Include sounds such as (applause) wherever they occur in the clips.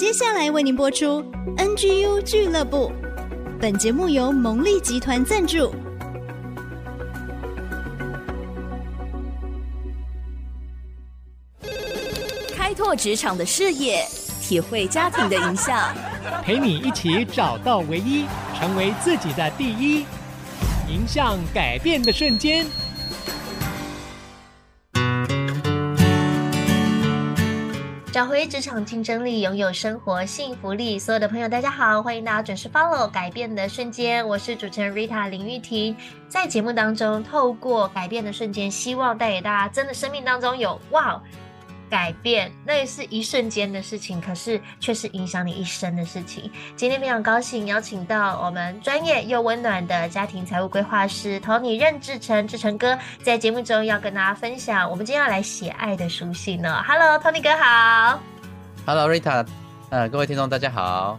接下来为您播出 NGU 俱乐部。本节目由蒙利集团赞助。开拓职场的视野，体会家庭的影响，陪你一起找到唯一，成为自己的第一，迎向改变的瞬间。找回职场竞争力，拥有生活幸福力。所有的朋友，大家好，欢迎大家准时 follow 改变的瞬间。我是主持人 Rita 林玉婷，在节目当中，透过改变的瞬间，希望带给大家真的生命当中有哇。改变，那也是一瞬间的事情，可是却是影响你一生的事情。今天非常高兴邀请到我们专业又温暖的家庭财务规划师 Tony 任志成志成哥，在节目中要跟大家分享，我们今天要来写爱的书信呢。Hello，Tony 哥好。Hello，Rita，呃，各位听众大家好。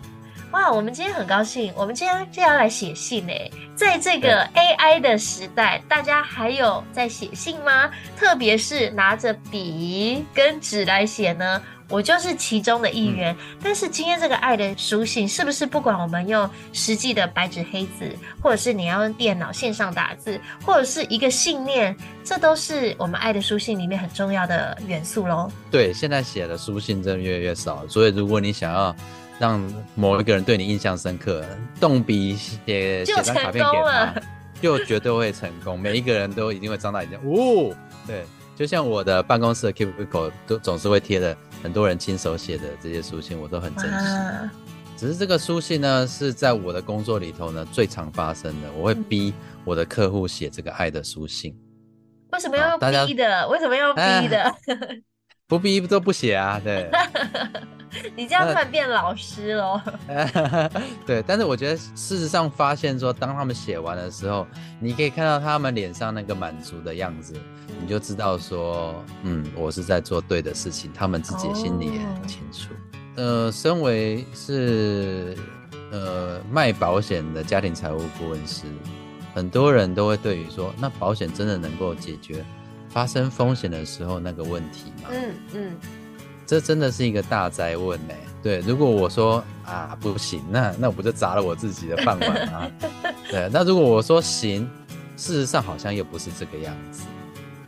哇，我们今天很高兴，我们今天就要来写信诶，在这个 AI 的时代，大家还有在写信吗？特别是拿着笔跟纸来写呢？我就是其中的一员。嗯。但是今天这个爱的书信，是不是不管我们用实际的白纸黑字，或者是你要用电脑线上打字，或者是一个信念，这都是我们爱的书信里面很重要的元素喽？对，现在写的书信真的越来越少，所以如果你想要。让某一个人对你印象深刻，动笔写写张卡片给他，(laughs) 就绝对会成功。每一个人都一定会张大眼睛，(laughs) 哦，对，就像我的办公室的 Keep Pickle 都总是会贴的很多人亲手写的这些书信，我都很珍惜。只是这个书信呢，是在我的工作里头呢最常发生的，我会逼我的客户写这个爱的书信。为什么要逼的？为什么要逼的？(laughs) 不逼都不写啊，对。(laughs) 你这样突然变老师喽？(laughs) 对，但是我觉得事实上发现说，当他们写完的时候，你可以看到他们脸上那个满足的样子，你就知道说，嗯，我是在做对的事情，他们自己心里也很清楚。Oh. 呃，身为是呃卖保险的家庭财务顾问师，很多人都会对于说，那保险真的能够解决发生风险的时候那个问题吗？嗯嗯。这真的是一个大灾问呢。对，如果我说啊不行，那那我不就砸了我自己的饭碗吗？(laughs) 对，那如果我说行，事实上好像又不是这个样子。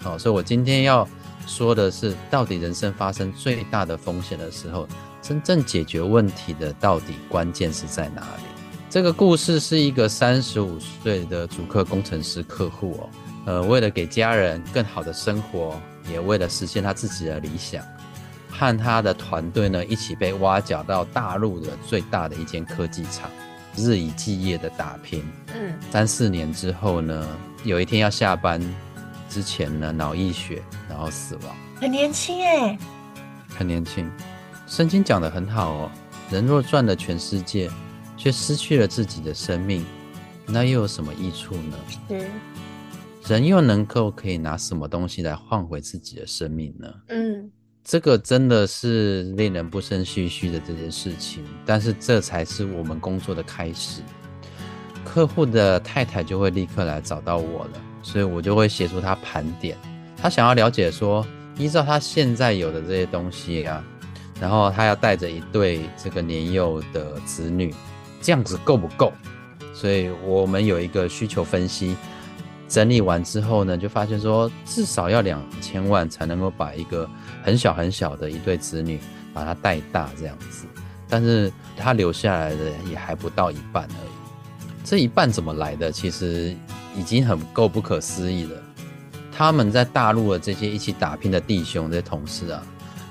好，所以我今天要说的是，到底人生发生最大的风险的时候，真正解决问题的到底关键是在哪里？这个故事是一个三十五岁的主客工程师客户哦，呃，为了给家人更好的生活，也为了实现他自己的理想。和他的团队呢，一起被挖角到大陆的最大的一间科技厂，日以继夜的打拼。嗯，三四年之后呢，有一天要下班之前呢，脑溢血，然后死亡。很年轻哎，很年轻。圣经讲得很好哦，人若赚了全世界，却失去了自己的生命，那又有什么益处呢？嗯，人又能够可以拿什么东西来换回自己的生命呢？嗯。这个真的是令人不胜唏嘘的这件事情，但是这才是我们工作的开始。客户的太太就会立刻来找到我了，所以我就会协助他盘点。他想要了解说，依照他现在有的这些东西啊，然后他要带着一对这个年幼的子女，这样子够不够？所以我们有一个需求分析，整理完之后呢，就发现说至少要两千万才能够把一个。很小很小的一对子女，把他带大这样子，但是他留下来的也还不到一半而已。这一半怎么来的？其实已经很够不可思议了。他们在大陆的这些一起打拼的弟兄、这些同事啊，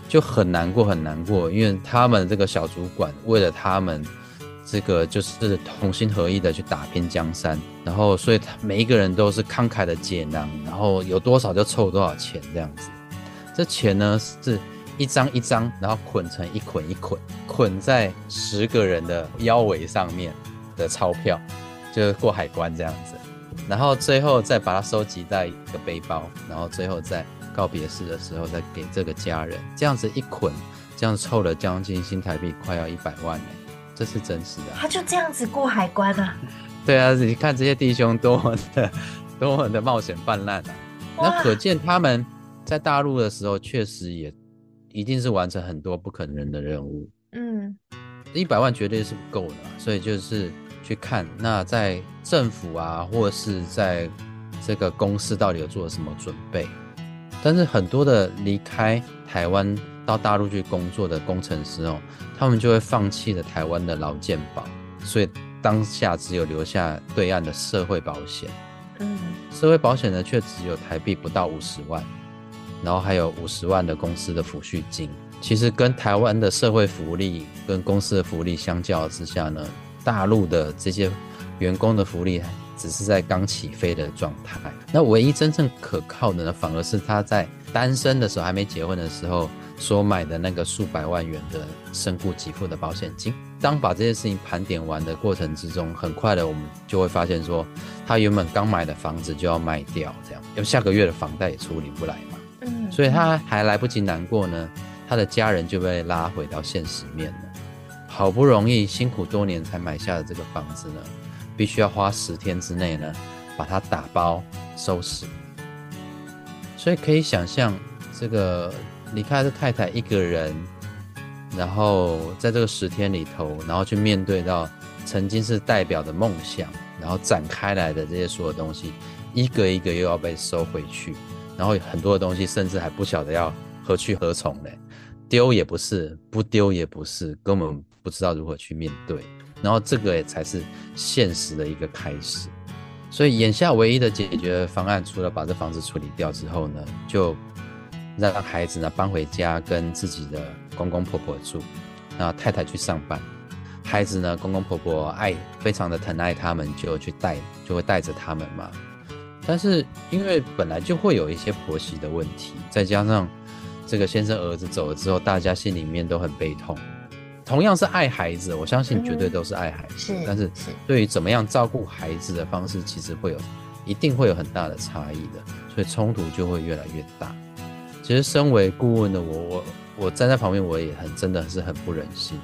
就很难过很难过，因为他们这个小主管为了他们这个就是同心合意的去打拼江山，然后所以他每一个人都是慷慨的解囊，然后有多少就凑多少钱这样子。这钱呢是一张一张，然后捆成一捆一捆，捆在十个人的腰围上面的钞票，就是过海关这样子。然后最后再把它收集在一个背包，然后最后在告别式的时候再给这个家人。这样子一捆，这样凑了将近新台币快要一百万呢，这是真实的。他就这样子过海关啊？(laughs) 对啊，你看这些弟兄多么的 (laughs) 多么的冒险泛滥啊！那可见他们。在大陆的时候，确实也一定是完成很多不可能的任务。嗯，一百万绝对是不够的，所以就是去看那在政府啊，或是在这个公司到底有做了什么准备。但是很多的离开台湾到大陆去工作的工程师哦，他们就会放弃了台湾的劳健保，所以当下只有留下对岸的社会保险。嗯，社会保险呢，却只有台币不到五十万，然后还有五十万的公司的抚恤金。其实跟台湾的社会福利跟公司的福利相较之下呢，大陆的这些员工的福利只是在刚起飞的状态。那唯一真正可靠的呢，反而是他在单身的时候还没结婚的时候所买的那个数百万元的身故给付的保险金。当把这些事情盘点完的过程之中，很快的我们就会发现说，他原本刚买的房子就要卖掉，这样，因为下个月的房贷也处理不来嘛。嗯，所以他还来不及难过呢。他的家人就被拉回到现实面了，好不容易辛苦多年才买下的这个房子呢，必须要花十天之内呢把它打包收拾。所以可以想象，这个离开的太太一个人，然后在这个十天里头，然后去面对到曾经是代表的梦想，然后展开来的这些所有东西，一个一个又要被收回去，然后很多的东西甚至还不晓得要何去何从嘞。丢也不是，不丢也不是，根本不知道如何去面对。然后这个也才是现实的一个开始。所以眼下唯一的解决方案，除了把这房子处理掉之后呢，就让孩子呢搬回家跟自己的公公婆婆住，那太太去上班，孩子呢公公婆婆爱非常的疼爱他们，就去带，就会带着他们嘛。但是因为本来就会有一些婆媳的问题，再加上。这个先生儿子走了之后，大家心里面都很悲痛。同样是爱孩子，我相信绝对都是爱孩子。是，但是对于怎么样照顾孩子的方式，其实会有，一定会有很大的差异的，所以冲突就会越来越大。其实身为顾问的我，我我站在旁边，我也很真的是很不忍心。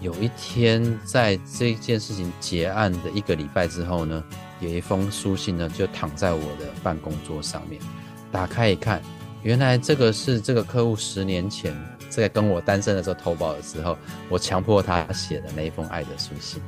有一天，在这件事情结案的一个礼拜之后呢，有一封书信呢，就躺在我的办公桌上面，打开一看。原来这个是这个客户十年前在跟我单身的时候投保的时候，我强迫他写的那一封爱的书信。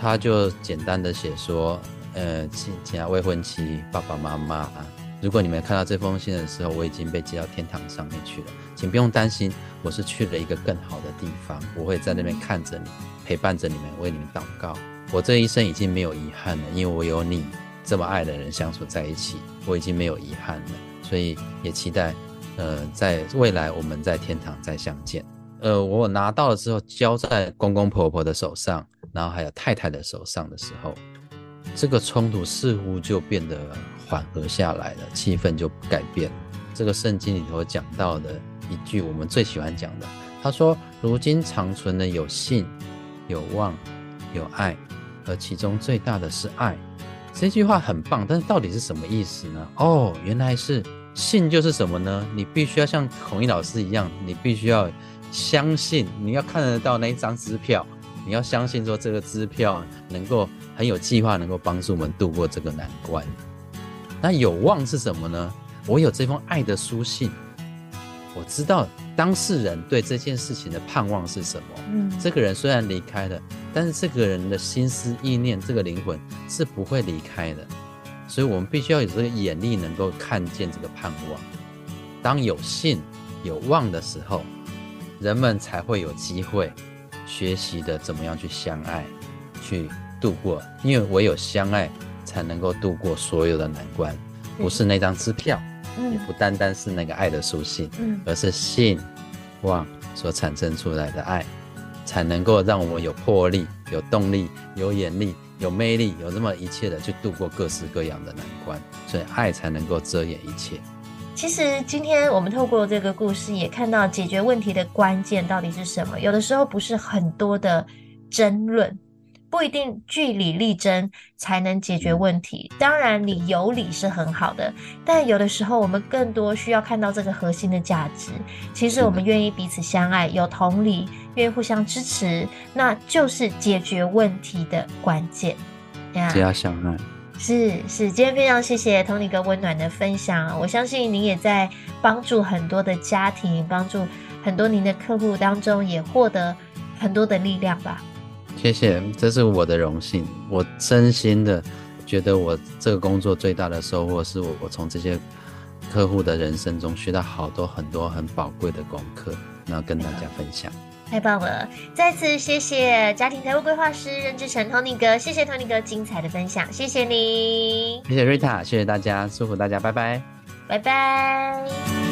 他就简单的写说：“呃，亲亲爱未婚妻、爸爸妈妈啊，如果你们看到这封信的时候，我已经被接到天堂上面去了，请不用担心，我是去了一个更好的地方，我会在那边看着你，陪伴着你们，为你们祷告。我这一生已经没有遗憾了，因为我有你这么爱的人相处在一起，我已经没有遗憾了。”所以也期待，呃，在未来我们在天堂再相见。呃，我拿到了之后交在公公婆婆的手上，然后还有太太的手上的时候，这个冲突似乎就变得缓和下来了，气氛就改变。这个圣经里头讲到的一句我们最喜欢讲的，他说：“如今长存的有信、有望、有爱，而其中最大的是爱。”这句话很棒，但是到底是什么意思呢？哦，原来是信就是什么呢？你必须要像孔毅老师一样，你必须要相信，你要看得到那一张支票，你要相信说这个支票能够很有计划，能够帮助我们度过这个难关。那有望是什么呢？我有这封爱的书信，我知道当事人对这件事情的盼望是什么。嗯，这个人虽然离开了。但是这个人的心思意念，这个灵魂是不会离开的，所以我们必须要有这个眼力，能够看见这个盼望。当有信有望的时候，人们才会有机会学习的怎么样去相爱，去度过。因为唯有相爱，才能够度过所有的难关。不是那张支票，也不单单是那个爱的书信，而是信望所产生出来的爱。才能够让我们有魄力、有动力、有眼力、有魅力，有这么一切的去度过各式各样的难关，所以爱才能够遮掩一切。其实今天我们透过这个故事，也看到解决问题的关键到底是什么。有的时候不是很多的争论。不一定据理力争才能解决问题，当然你有理是很好的，但有的时候我们更多需要看到这个核心的价值。其实我们愿意彼此相爱，有同理，愿意互相支持，那就是解决问题的关键。只要相爱，是是，今天非常谢谢 Tony 哥温暖的分享，我相信您也在帮助很多的家庭，帮助很多您的客户当中也获得。很多的力量吧。谢谢，这是我的荣幸。我真心的觉得，我这个工作最大的收获是我我从这些客户的人生中学到好多很多很宝贵的功课，然后跟大家分享。太棒了！再次谢谢家庭财务规划师任志成 Tony 哥，谢谢 Tony 哥精彩的分享，谢谢你，谢谢 Rita，谢谢大家，祝福大家，拜拜，拜拜。